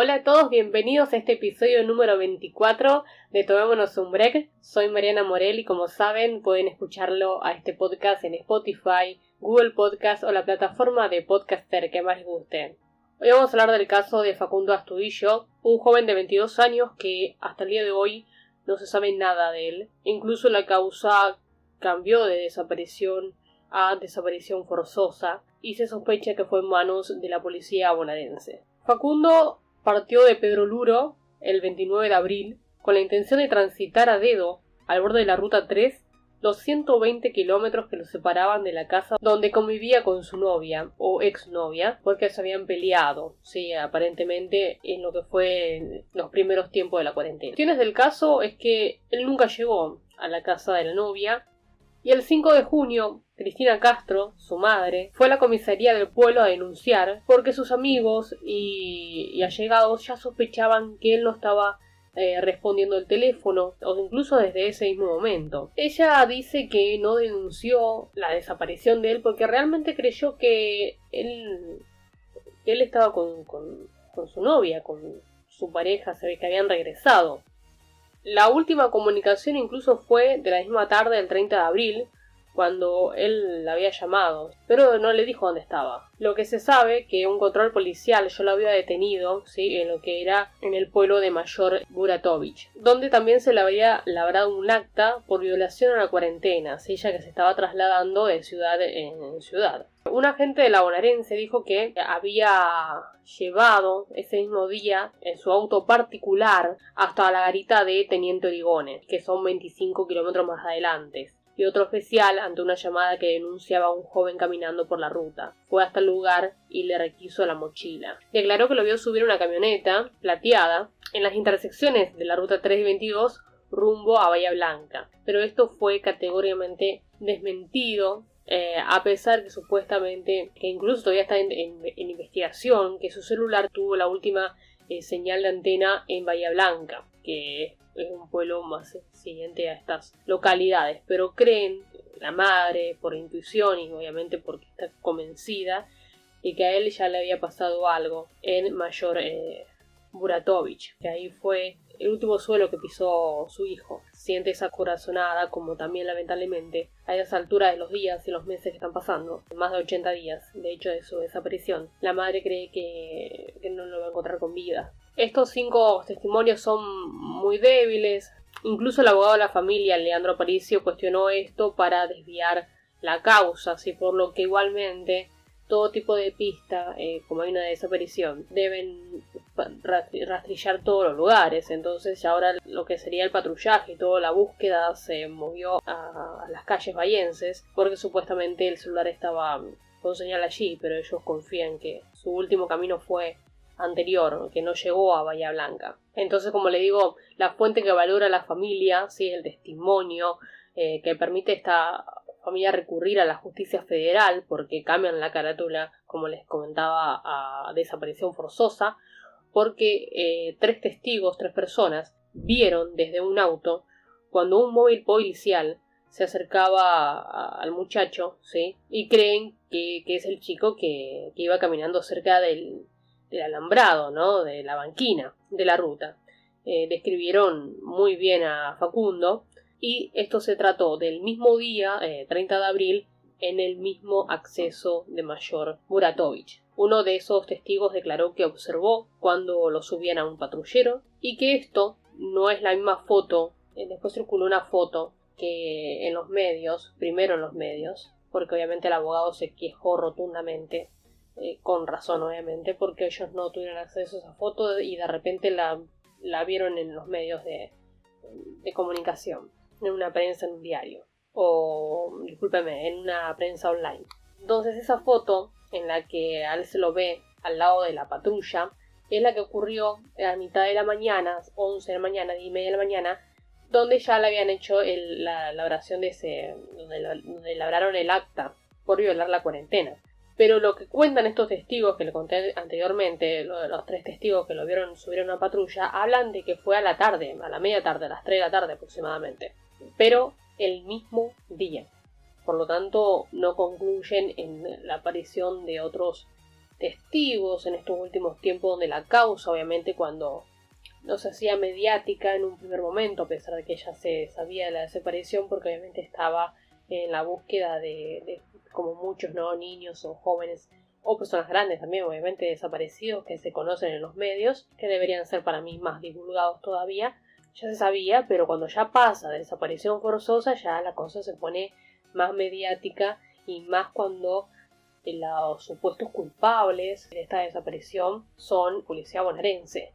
Hola a todos, bienvenidos a este episodio número 24 de Tomémonos un Break. Soy Mariana Morel y como saben pueden escucharlo a este podcast en Spotify, Google Podcast o la plataforma de podcaster que más les guste. Hoy vamos a hablar del caso de Facundo Astudillo, un joven de 22 años que hasta el día de hoy no se sabe nada de él. Incluso la causa cambió de desaparición a desaparición forzosa y se sospecha que fue en manos de la policía bonaerense. Facundo partió de Pedro Luro el 29 de abril con la intención de transitar a dedo al borde de la ruta 3 los 120 kilómetros que lo separaban de la casa donde convivía con su novia o exnovia porque se habían peleado, sí, aparentemente en lo que fue los primeros tiempos de la cuarentena. Tienes del caso es que él nunca llegó a la casa de la novia y el 5 de junio, Cristina Castro, su madre, fue a la comisaría del pueblo a denunciar porque sus amigos y, allegados ya sospechaban que él no estaba eh, respondiendo el teléfono o incluso desde ese mismo momento. Ella dice que no denunció la desaparición de él porque realmente creyó que él, él estaba con, con, con su novia, con su pareja, se ve que habían regresado. La última comunicación incluso fue de la misma tarde del 30 de abril, cuando él la había llamado, pero no le dijo dónde estaba. Lo que se sabe que un control policial yo lo había detenido, sí, en lo que era en el pueblo de Mayor Buratovich, donde también se le había labrado un acta por violación a la cuarentena, ¿sí? ya que se estaba trasladando de ciudad en ciudad. Un agente de la bonaerense dijo que había llevado ese mismo día en su auto particular hasta la garita de Teniente Origone, que son 25 kilómetros más adelante y otro oficial ante una llamada que denunciaba a un joven caminando por la ruta. Fue hasta el lugar y le requiso la mochila. Declaró que lo vio subir una camioneta plateada en las intersecciones de la ruta 322 rumbo a Bahía Blanca, pero esto fue categóricamente desmentido eh, a pesar que supuestamente, que incluso todavía está en, investigación, que su celular tuvo la última eh, señal de antena en Bahía Blanca, que es un pueblo más siguiente a estas localidades, pero creen, la madre, por intuición y obviamente porque está convencida, de que a él ya le había pasado algo en Mayor eh, Buratovich, que ahí fue el último suelo que pisó su hijo. Siente esa corazonada, como también lamentablemente a esa altura de los días y los meses que están pasando, más de 80 días, de hecho de su desaparición, la madre cree que, no lo va a encontrar con vida. Estos cinco testimonios son muy débiles. Incluso el abogado de la familia, Leandro Aparicio, cuestionó esto para desviar la causa, así por lo que igualmente todo tipo de pista, eh, como hay una desaparición, deben rastrillar todos los lugares. Entonces ahora lo que sería el patrullaje y toda la búsqueda se movió a, las calles bayenses porque supuestamente el celular estaba con señal allí, pero ellos confían que su último camino fue anterior, que no llegó a Bahía Blanca. Entonces, como le digo, la fuente que valora la familia, ¿sí? el testimonio eh, que permite a esta familia recurrir a la justicia federal porque cambian la carátula, como les comentaba, a desaparición forzosa, porque eh, tres testigos, tres personas, vieron desde un auto cuando un móvil policial se acercaba al muchacho, ¿sí? Y creen que, es el chico que iba caminando cerca del, alambrado, ¿no? De la banquina de la ruta. Eh, describieron muy bien a Facundo y esto se trató del mismo día, 30 eh, de abril, en el mismo acceso de Mayor Buratovich. Uno de esos testigos declaró que observó cuando lo subían a un patrullero y que esto no es la misma foto, eh, después circuló una foto que en los medios, primero en los medios, porque obviamente el abogado se quejó rotundamente eh, con razón obviamente, porque ellos no tuvieron acceso a esa foto y de repente la, vieron en los medios de, de, comunicación, en una prensa, en un diario, o, discúlpeme, en una prensa online. Entonces esa foto en la que a él se lo ve al lado de la patrulla, es la que ocurrió a mitad de la mañana, 11 de la mañana, 10 y media de la mañana, donde ya le habían hecho la, la, oración de ese, donde, donde labraron el acta por violar la cuarentena. Pero lo que cuentan estos testigos que le conté anteriormente, los tres testigos que lo vieron subir a una patrulla, hablan de que fue a la tarde, a la media tarde, a las 3 de la tarde aproximadamente. Pero el mismo día. Por lo tanto, no concluyen en la aparición de otros testigos en estos últimos tiempos donde la causa, obviamente, cuando no se hacía mediática en un primer momento, a pesar de que ya se sabía de la desaparición, porque obviamente estaba en la búsqueda de, como muchos, ¿no? Niños o jóvenes o personas grandes también, obviamente desaparecidos que se conocen en los medios, que deberían ser para mí más divulgados todavía. Ya se sabía, pero cuando ya pasa de desaparición forzosa, ya la cosa se pone más mediática y más cuando los supuestos culpables de esta desaparición son policía bonaerense.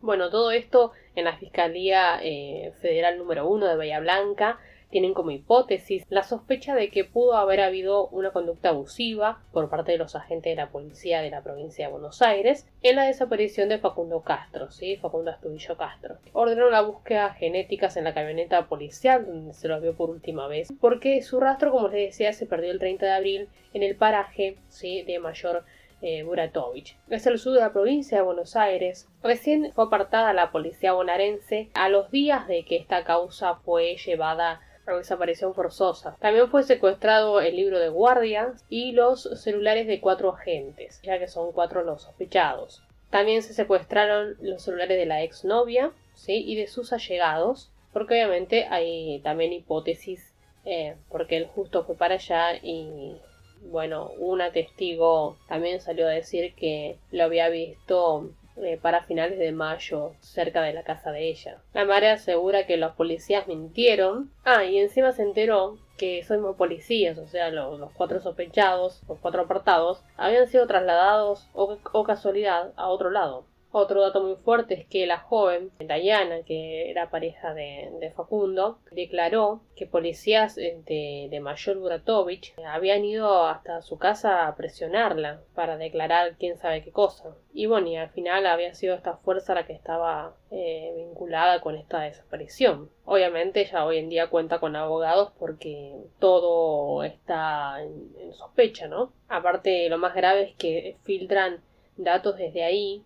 Bueno, todo esto en la Fiscalía eh, Federal número 1 de Bahía Blanca tienen como hipótesis la sospecha de que pudo haber habido una conducta abusiva por parte de los agentes de la policía de la provincia de Buenos Aires en la desaparición de Facundo Castro, ¿sí? Facundo Astudillo Castro. Ordenaron la búsqueda genéticas en la camioneta policial donde se lo vio por última vez, porque su rastro, como les decía, se perdió el 30 de abril en el paraje de Mayor eh, Buratovich. Es el sur de la provincia de Buenos Aires. Recién fue apartada la policía bonaerense a los días de que esta causa fue llevada desaparición forzosa. También fue secuestrado el libro de guardia y los celulares de cuatro agentes, ya que son cuatro los sospechados. También se secuestraron los celulares de la exnovia ¿sí? y de sus allegados, porque obviamente hay también hipótesis, eh, porque él justo fue para allá y bueno, una testigo también salió a decir que lo había visto eh, para finales de mayo, cerca de la casa de ella. La madre asegura que los policías mintieron. Ah, y encima se enteró que somos policías, o sea, los, cuatro sospechados, los cuatro apartados, habían sido trasladados o casualidad a otro lado. Otro dato muy fuerte es que la joven, Diana, que era pareja de, Facundo, declaró que policías de, de Mayor Buratovich habían ido hasta su casa a presionarla para declarar quién sabe qué cosa. Y bueno, y al final había sido esta fuerza la que estaba eh, vinculada con esta desaparición. Obviamente ella hoy en día cuenta con abogados porque todo está en, en sospecha, ¿no? Aparte, lo más grave es que filtran datos desde ahí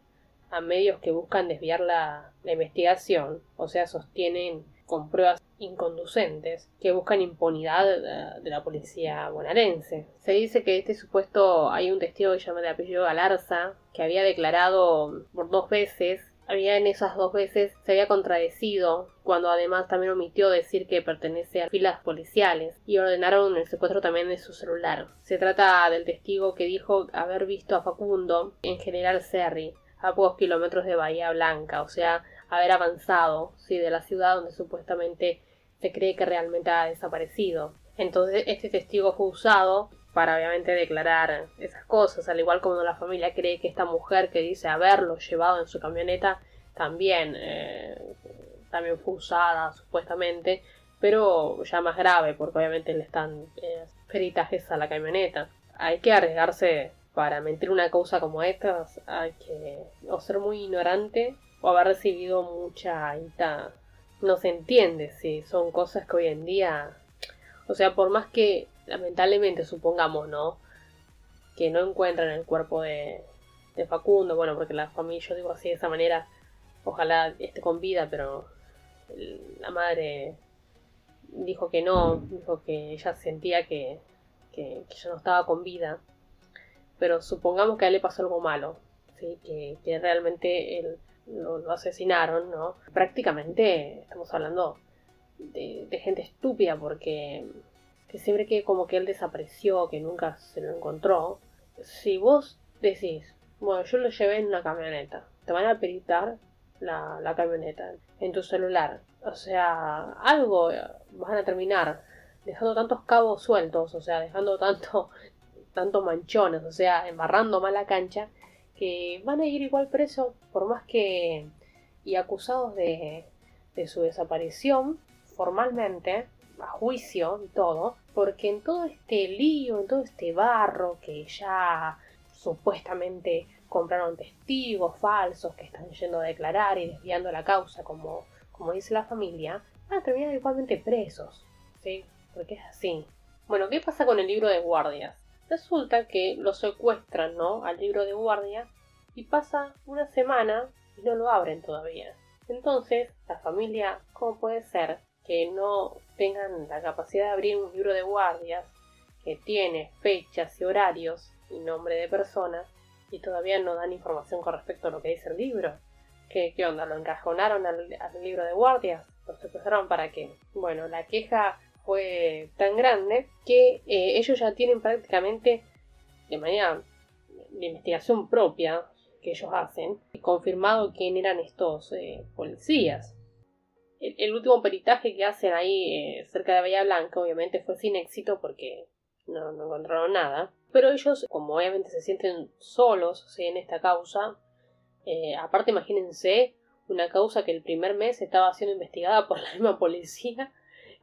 a medios que buscan desviar la, investigación, o sea, sostienen con pruebas inconducentes que buscan impunidad de, la policía bonaerense. Se dice que este supuesto hay un testigo que llama de apellido Galarza que había declarado por dos veces había en esas dos veces se había contradecido cuando además también omitió decir que pertenece a filas policiales y ordenaron el secuestro también de su celular. Se trata del testigo que dijo haber visto a Facundo en General Serri a pocos kilómetros de Bahía Blanca, o sea, haber avanzado, sí, de la ciudad donde supuestamente se cree que realmente ha desaparecido. Entonces, este testigo fue usado para obviamente declarar esas cosas, al igual como la familia cree que esta mujer que dice haberlo llevado en su camioneta también, eh, también fue usada supuestamente, pero ya más grave porque obviamente le están eh, peritajes a la camioneta. Hay que arriesgarse para mentir una cosa como esta hay que o ser muy ignorante o haber recibido mucha no se entiende si son cosas que hoy en día o sea por más que lamentablemente supongamos no que no encuentran el cuerpo de, Facundo bueno porque la familia yo digo así de esa manera ojalá esté con vida pero la madre dijo que no dijo que ella sentía que, que, que ya no estaba con vida pero supongamos que a él le pasó algo malo, ¿sí? que, que realmente él, lo, asesinaron, ¿no? Prácticamente estamos hablando de, gente estúpida porque que siempre que como que él desapareció, que nunca se lo encontró, si vos decís, bueno, yo lo llevé en una camioneta, te van a peritar la, la camioneta en tu celular, o sea, algo van a terminar dejando tantos cabos sueltos, o sea, dejando tanto tanto manchones, o sea, embarrando mala cancha, que van a ir igual presos por más que y acusados de, de su desaparición formalmente, a juicio y todo, porque en todo este lío, en todo este barro que ya supuestamente compraron testigos falsos que están yendo a declarar y desviando la causa como, como dice la familia, van a terminar igualmente presos, ¿sí? Porque es así. Bueno, ¿qué pasa con el libro de guardias? Resulta que lo secuestran, ¿no? Al libro de guardia y pasa una semana y no lo abren todavía. Entonces, la familia, ¿cómo puede ser que no tengan la capacidad de abrir un libro de guardias que tiene fechas y horarios y nombre de personas y todavía no dan información con respecto a lo que dice el libro. ¿Qué, qué onda? ¿Lo encajonaron al, libro de guardias? ¿Lo secuestraron para qué? Bueno, la queja fue tan grande que eh, ellos ya tienen prácticamente de manera de investigación propia que ellos hacen, confirmado quién eran estos eh, policías. El, último peritaje que hacen ahí eh, cerca de Bahía Blanca obviamente fue sin éxito porque no, encontraron nada. Pero ellos, como obviamente se sienten solos en esta causa, aparte imagínense una causa que el primer mes estaba siendo investigada por la misma policía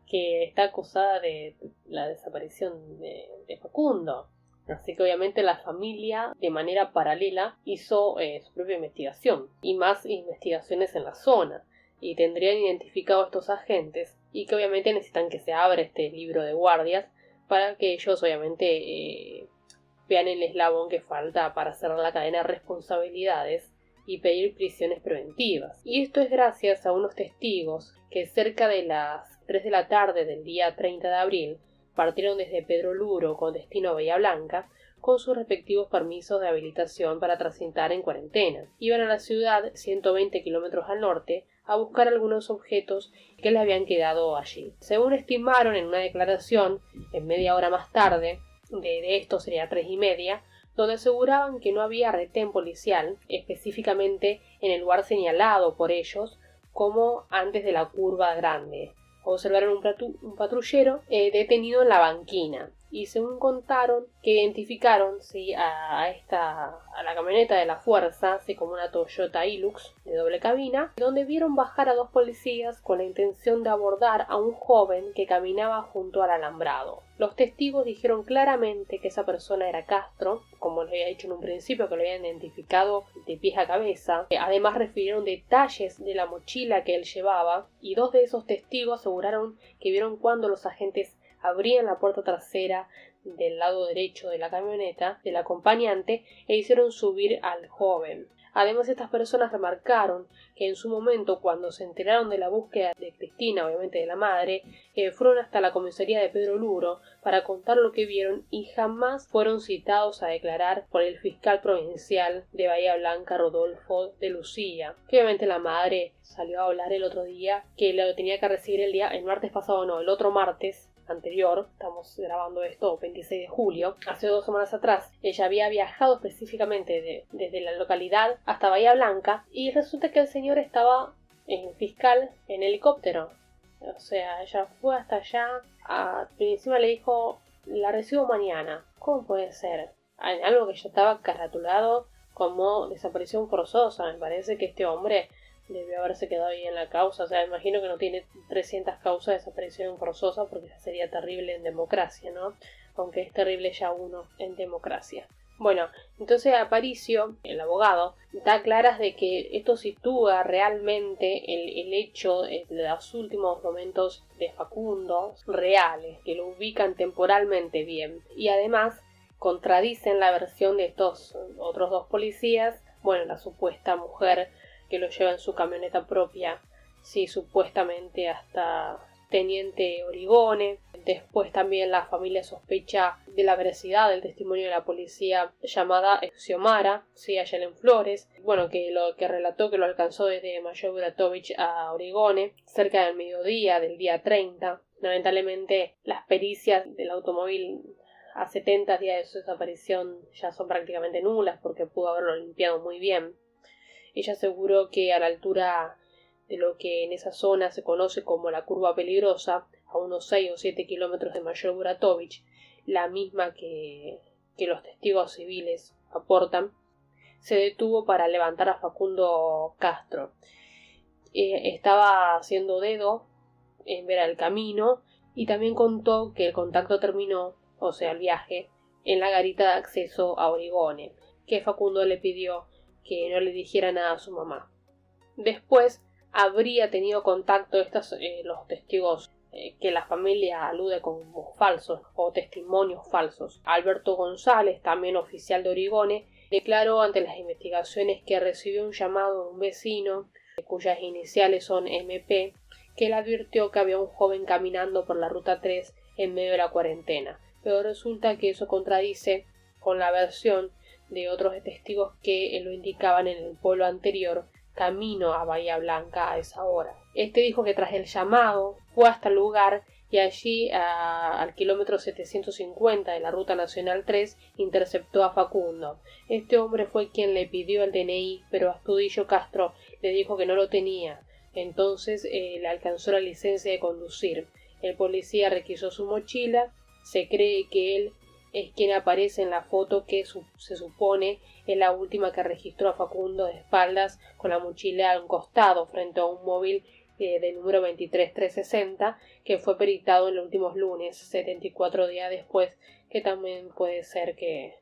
que está acusada de la desaparición de Facundo. Así que obviamente la familia de manera paralela hizo eh, su propia investigación y más investigaciones en la zona y tendrían identificado a estos agentes y que obviamente necesitan que se abra este libro de guardias para que ellos obviamente eh, vean el eslabón que falta para cerrar la cadena de responsabilidades y pedir prisiones preventivas. Y esto es gracias a unos testigos que cerca de las 3 de la tarde del día 30 de abril partieron desde Pedro Luro con destino a Bahía Blanca con sus respectivos permisos de habilitación para transitar en cuarentena. Iban a la ciudad, 120 kilómetros al norte, a buscar algunos objetos que les habían quedado allí. Según estimaron en una declaración, en media hora más tarde, de, esto sería tres y media, donde aseguraban que no había retén policial, específicamente en el lugar señalado por ellos como antes de la curva grande, observaron un, patrullero eh, detenido en la banquina y según contaron que identificaron sí, a, esta a la camioneta de la fuerza así como una Toyota Hilux de doble cabina donde vieron bajar a dos policías con la intención de abordar a un joven que caminaba junto al alambrado los testigos dijeron claramente que esa persona era Castro, como les había dicho en un principio, que lo habían identificado de pies a cabeza. Además refirieron detalles de la mochila que él llevaba y dos de esos testigos aseguraron que vieron cuando los agentes abrían la puerta trasera del lado derecho de la camioneta del acompañante e hicieron subir al joven. Además, estas personas remarcaron que en su momento, cuando se enteraron de la búsqueda de Cristina, obviamente de la madre, eh, fueron hasta la comisaría de Pedro Luro para contar lo que vieron y jamás fueron citados a declarar por el fiscal provincial de Bahía Blanca, Rodolfo de Lucía, que obviamente la madre salió a hablar el otro día que lo tenía que recibir el día, el martes pasado no, el otro martes, anterior, estamos grabando esto 26 de julio, hace dos semanas atrás, ella había viajado específicamente desde la localidad hasta Bahía Blanca y resulta que el señor estaba en fiscal en helicóptero. O sea, ella fue hasta allá, a, encima le dijo, la recibo mañana. ¿Cómo puede ser? Algo que ya estaba caratulado como desaparición forzosa. Me parece que este hombre debió haberse quedado ahí en la causa. O sea, imagino que no tiene 300 causas de desaparición forzosa porque sería terrible en democracia, ¿no? Aunque es terrible ya uno en democracia. Bueno, entonces Aparicio, el abogado, da claras de que esto sitúa realmente el, el, hecho de los últimos momentos de Facundo reales, que lo ubican temporalmente bien. Y además contradicen la versión de estos otros dos policías, bueno, la supuesta mujer que lo lleva en su camioneta propia, sí, supuestamente hasta Teniente Origone. Después también la familia sospecha de la veracidad del testimonio de la policía llamada Xiomara, sí, allá en Flores, bueno, que lo que relató que lo alcanzó desde Mayor Buratovich a Origone, cerca del mediodía del día 30. Lamentablemente, las pericias del automóvil a 70 días de su desaparición ya son prácticamente nulas porque pudo haberlo limpiado muy bien. Ella aseguró que a la altura de lo que en esa zona se conoce como la curva peligrosa, a unos 6 o 7 kilómetros de Mayor Buratovich, la misma que, que los testigos civiles aportan, se detuvo para levantar a Facundo Castro. Eh, estaba haciendo dedo en ver el camino y también contó que el contacto terminó, o sea, el viaje, en la garita de acceso a Origone, que Facundo le pidió que no le dijera nada a su mamá. Después habría tenido contacto estos, eh, los testigos eh, que la familia alude como falsos o testimonios falsos. Alberto González, también oficial de Origone, declaró ante las investigaciones que recibió un llamado de un vecino, cuyas iniciales son MP, que le advirtió que había un joven caminando por la ruta 3 en medio de la cuarentena. Pero resulta que eso contradice con la versión de otros testigos que lo indicaban en el pueblo anterior camino a Bahía Blanca a esa hora. Este dijo que tras el llamado fue hasta el lugar y allí al kilómetro 750 de la Ruta Nacional 3 interceptó a Facundo. Este hombre fue quien le pidió el DNI, pero Astudillo Castro le dijo que no lo tenía. Entonces eh, le alcanzó la licencia de conducir. El policía requisó su mochila. Se cree que él es quien aparece en la foto que se supone es la última que registró a Facundo de espaldas con la mochila a un costado frente a un móvil eh, de número 23360 que fue peritado en los últimos lunes, 74 días después, que también puede ser que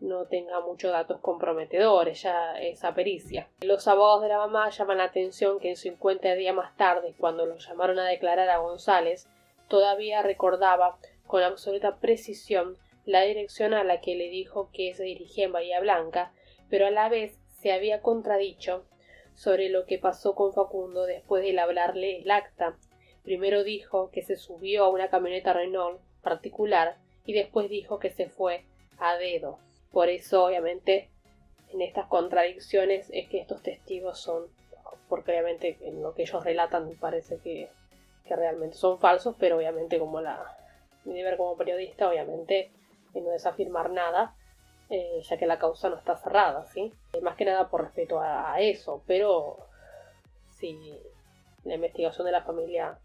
no tenga muchos datos comprometedores ya esa pericia. Los abogados de la mamá llaman la atención que en 50 días más tarde, cuando lo llamaron a declarar a González, todavía recordaba con absoluta precisión la dirección a la que le dijo que se dirigía en Bahía Blanca, pero a la vez se había contradicho sobre lo que pasó con Facundo después de hablarle el acta. Primero dijo que se subió a una camioneta Renault particular y después dijo que se fue a dedo. Por eso, obviamente, en estas contradicciones es que estos testigos son, porque obviamente en lo que ellos relatan parece que, que realmente son falsos, pero obviamente como la mi deber como periodista, obviamente, no es afirmar nada, eh, ya que la causa no está cerrada, ¿sí? Eh, más que nada por respeto a, eso, pero si la investigación de la familia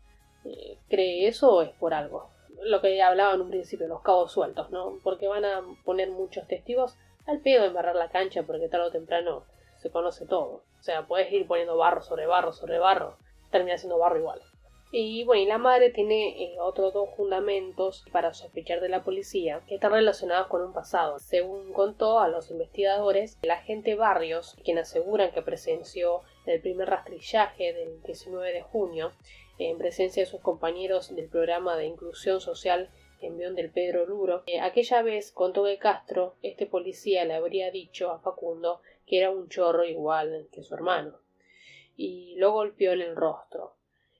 eh, cree eso es por algo. Lo que hablaba en un principio, los cabos sueltos, ¿no? Porque van a poner muchos testigos al pedo en barrar la cancha porque tarde o temprano se conoce todo. O sea, puedes ir poniendo barro sobre barro sobre barro, termina siendo barro igual. Y bueno, la madre tiene eh, otros dos fundamentos para sospechar de la policía que están relacionados con un pasado. Según contó a los investigadores, el agente Barrios, quien aseguran que presenció el primer rastrillaje del 19 de junio, en presencia de sus compañeros del programa de inclusión social envión del Pedro Luro, eh, aquella vez contó que Castro, este policía, le habría dicho a Facundo que era un chorro igual que su hermano, y lo golpeó en el rostro.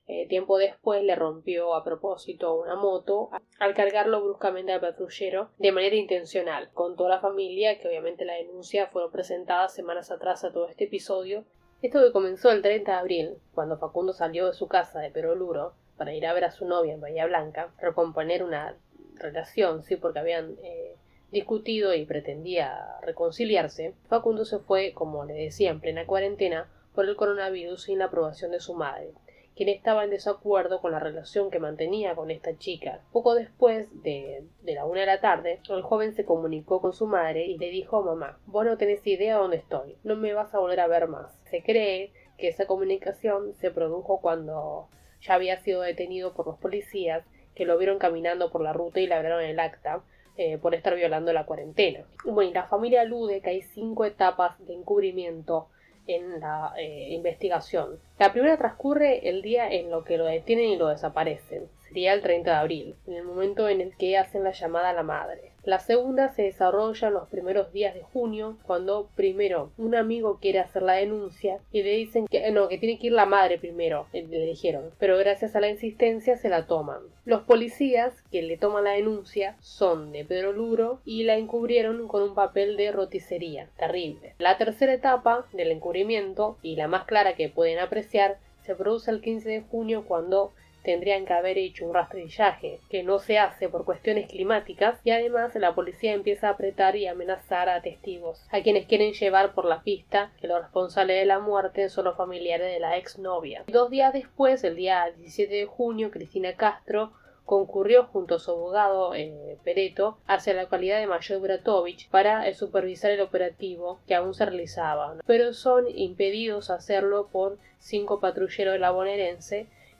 Eh, tiempo después le rompió a propósito una moto al cargarlo bruscamente al patrullero de manera intencional. con toda la familia que obviamente la denuncia fueron presentadas semanas atrás a todo este episodio. Esto que comenzó el 30 de abril, cuando Facundo salió de su casa de Peroluro para ir a ver a su novia en Bahía Blanca, recomponer una relación, sí, porque habían eh, discutido y pretendía reconciliarse, Facundo se fue, como le decía, en plena cuarentena por el coronavirus sin la aprobación de su madre quien estaba en desacuerdo con la relación que mantenía con esta chica. Poco después de, de la una de la tarde, el joven se comunicó con su madre y le dijo mamá, vos no tenés idea dónde estoy, no me vas a volver a ver más. Se cree que esa comunicación se produjo cuando ya había sido detenido por los policías que lo vieron caminando por la ruta y le abrieron el acta eh, por estar violando la cuarentena. Bueno, y la familia alude que hay cinco etapas de encubrimiento en la eh, investigación. La primera transcurre el día en lo que lo detienen y lo desaparecen. Sería el 30 de abril, en el momento en el que hacen la llamada a la madre. La segunda se desarrolla en los primeros días de junio, cuando primero un amigo quiere hacer la denuncia y le dicen que no, que tiene que ir la madre primero, le dijeron, pero gracias a la insistencia se la toman. Los policías que le toman la denuncia son de Pedro Luro y la encubrieron con un papel de roticería. Terrible. La tercera etapa del encubrimiento, y la más clara que pueden apreciar, se produce el 15 de junio cuando tendrían que haber hecho un rastrillaje que no se hace por cuestiones climáticas y además la policía empieza a apretar y amenazar a testigos, a quienes quieren llevar por la pista que los responsables de la muerte son los familiares de la exnovia. Dos días después, el día 17 de junio, Cristina Castro concurrió junto a su abogado eh, Pereto hacia la localidad de Mayor Bratovich para eh, supervisar el operativo que aún se realizaba, pero son impedidos hacerlo por cinco patrulleros de la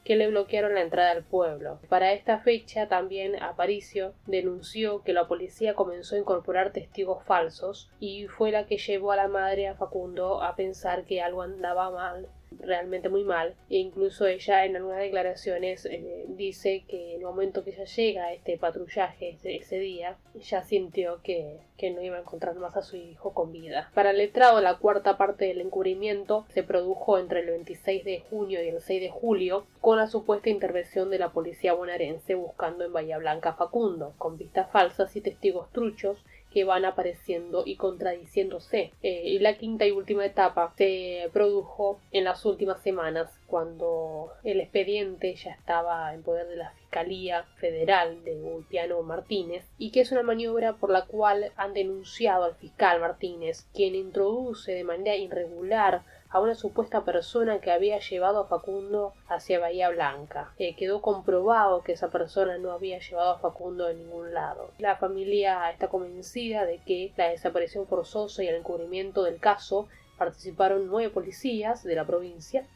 que le bloquearon la entrada al pueblo. Para esta fecha también Aparicio denunció que la policía comenzó a incorporar testigos falsos y fue la que llevó a la madre a Facundo a pensar que algo andaba mal realmente muy mal e incluso ella en algunas declaraciones eh, dice que en el momento que ella llega a este patrullaje ese, día ya sintió que, que, no iba a encontrar más a su hijo con vida. Para el letrado la cuarta parte del encubrimiento se produjo entre el 26 de junio y el 6 de julio con la supuesta intervención de la policía bonaerense buscando en Bahía Blanca Facundo con vistas falsas y testigos truchos que van apareciendo y contradiciéndose. Eh, y la quinta y última etapa se produjo en las últimas semanas cuando el expediente ya estaba en poder de la Fiscalía Federal de Ulpiano Martínez y que es una maniobra por la cual han denunciado al fiscal Martínez, quien introduce de manera irregular a una supuesta persona que había llevado a Facundo hacia Bahía Blanca. Eh, quedó comprobado que esa persona no había llevado a Facundo de ningún lado. La familia está convencida de que la desaparición forzosa y el encubrimiento del caso participaron nueve policías de la provincia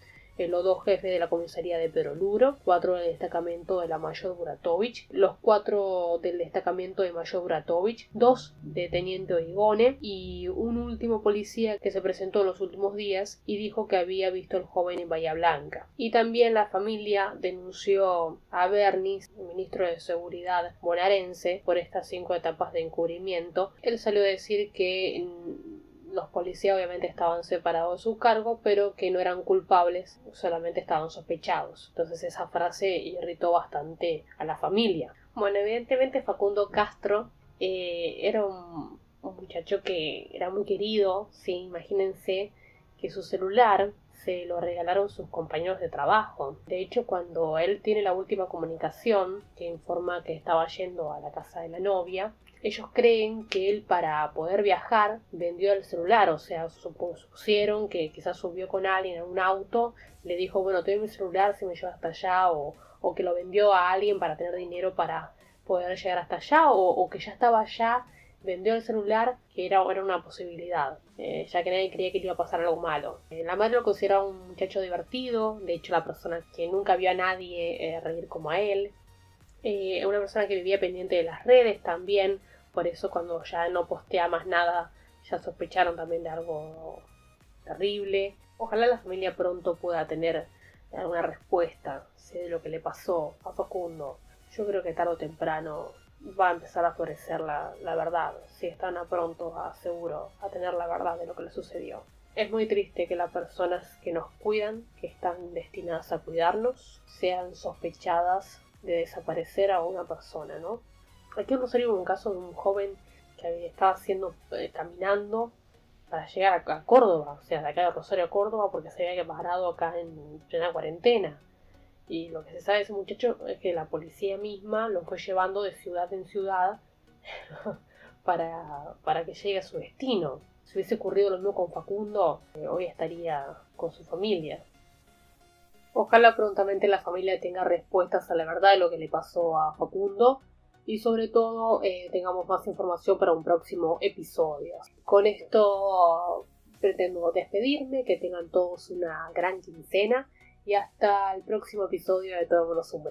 los dos jefes de la comisaría de Peroluro, cuatro del destacamento de la Mayor Buratovich, los cuatro del destacamento de Mayor Buratovich, dos de Teniente Oigone y un último policía que se presentó en los últimos días y dijo que había visto al joven en Bahía Blanca. Y también la familia denunció a Bernis, ministro de Seguridad bonaerense, por estas cinco etapas de encubrimiento. Él salió a decir que los policías obviamente estaban separados de su cargo, pero que no eran culpables, solamente estaban sospechados. Entonces esa frase irritó bastante a la familia. Bueno, evidentemente Facundo Castro eh, era un, muchacho que era muy querido, sí, imagínense que su celular se lo regalaron sus compañeros de trabajo. De hecho, cuando él tiene la última comunicación que informa que estaba yendo a la casa de la novia, ellos creen que él para poder viajar vendió el celular, o sea, supusieron que quizás subió con alguien en un auto, le dijo, bueno, te doy mi celular si me llevas hasta allá, o, o, que lo vendió a alguien para tener dinero para poder llegar hasta allá, o, que ya estaba allá, vendió el celular, que era, era una posibilidad, eh, ya que nadie creía que le iba a pasar algo malo. Eh, la madre lo consideraba un muchacho divertido, de hecho la persona que nunca vio a nadie eh, reír como a él, eh, una persona que vivía pendiente de las redes también, por eso cuando ya no postea más nada ya sospecharon también de algo terrible. Ojalá la familia pronto pueda tener alguna respuesta de lo que le pasó a Facundo. Yo creo que tarde o temprano va a empezar a florecer la, la verdad. Si están a pronto, a seguro, a tener la verdad de lo que le sucedió. Es muy triste que las personas que nos cuidan, que están destinadas a cuidarnos, sean sospechadas de desaparecer a una persona, ¿no? Aquí Rosario hubo un caso de un joven que estaba haciendo, eh, caminando para llegar a, Córdoba, o sea, de acá de Rosario a Córdoba, porque se había parado acá en plena cuarentena. Y lo que se sabe de ese muchacho es que la policía misma lo fue llevando de ciudad en ciudad para, para que llegue a su destino. Si hubiese ocurrido lo mismo con Facundo, eh, hoy estaría con su familia. Ojalá prontamente la familia tenga respuestas a la verdad de lo que le pasó a Facundo y sobre todo eh, tengamos más información para un próximo episodio. Con esto pretendo despedirme, que tengan todos una gran quincena y hasta el próximo episodio de Todo Menos un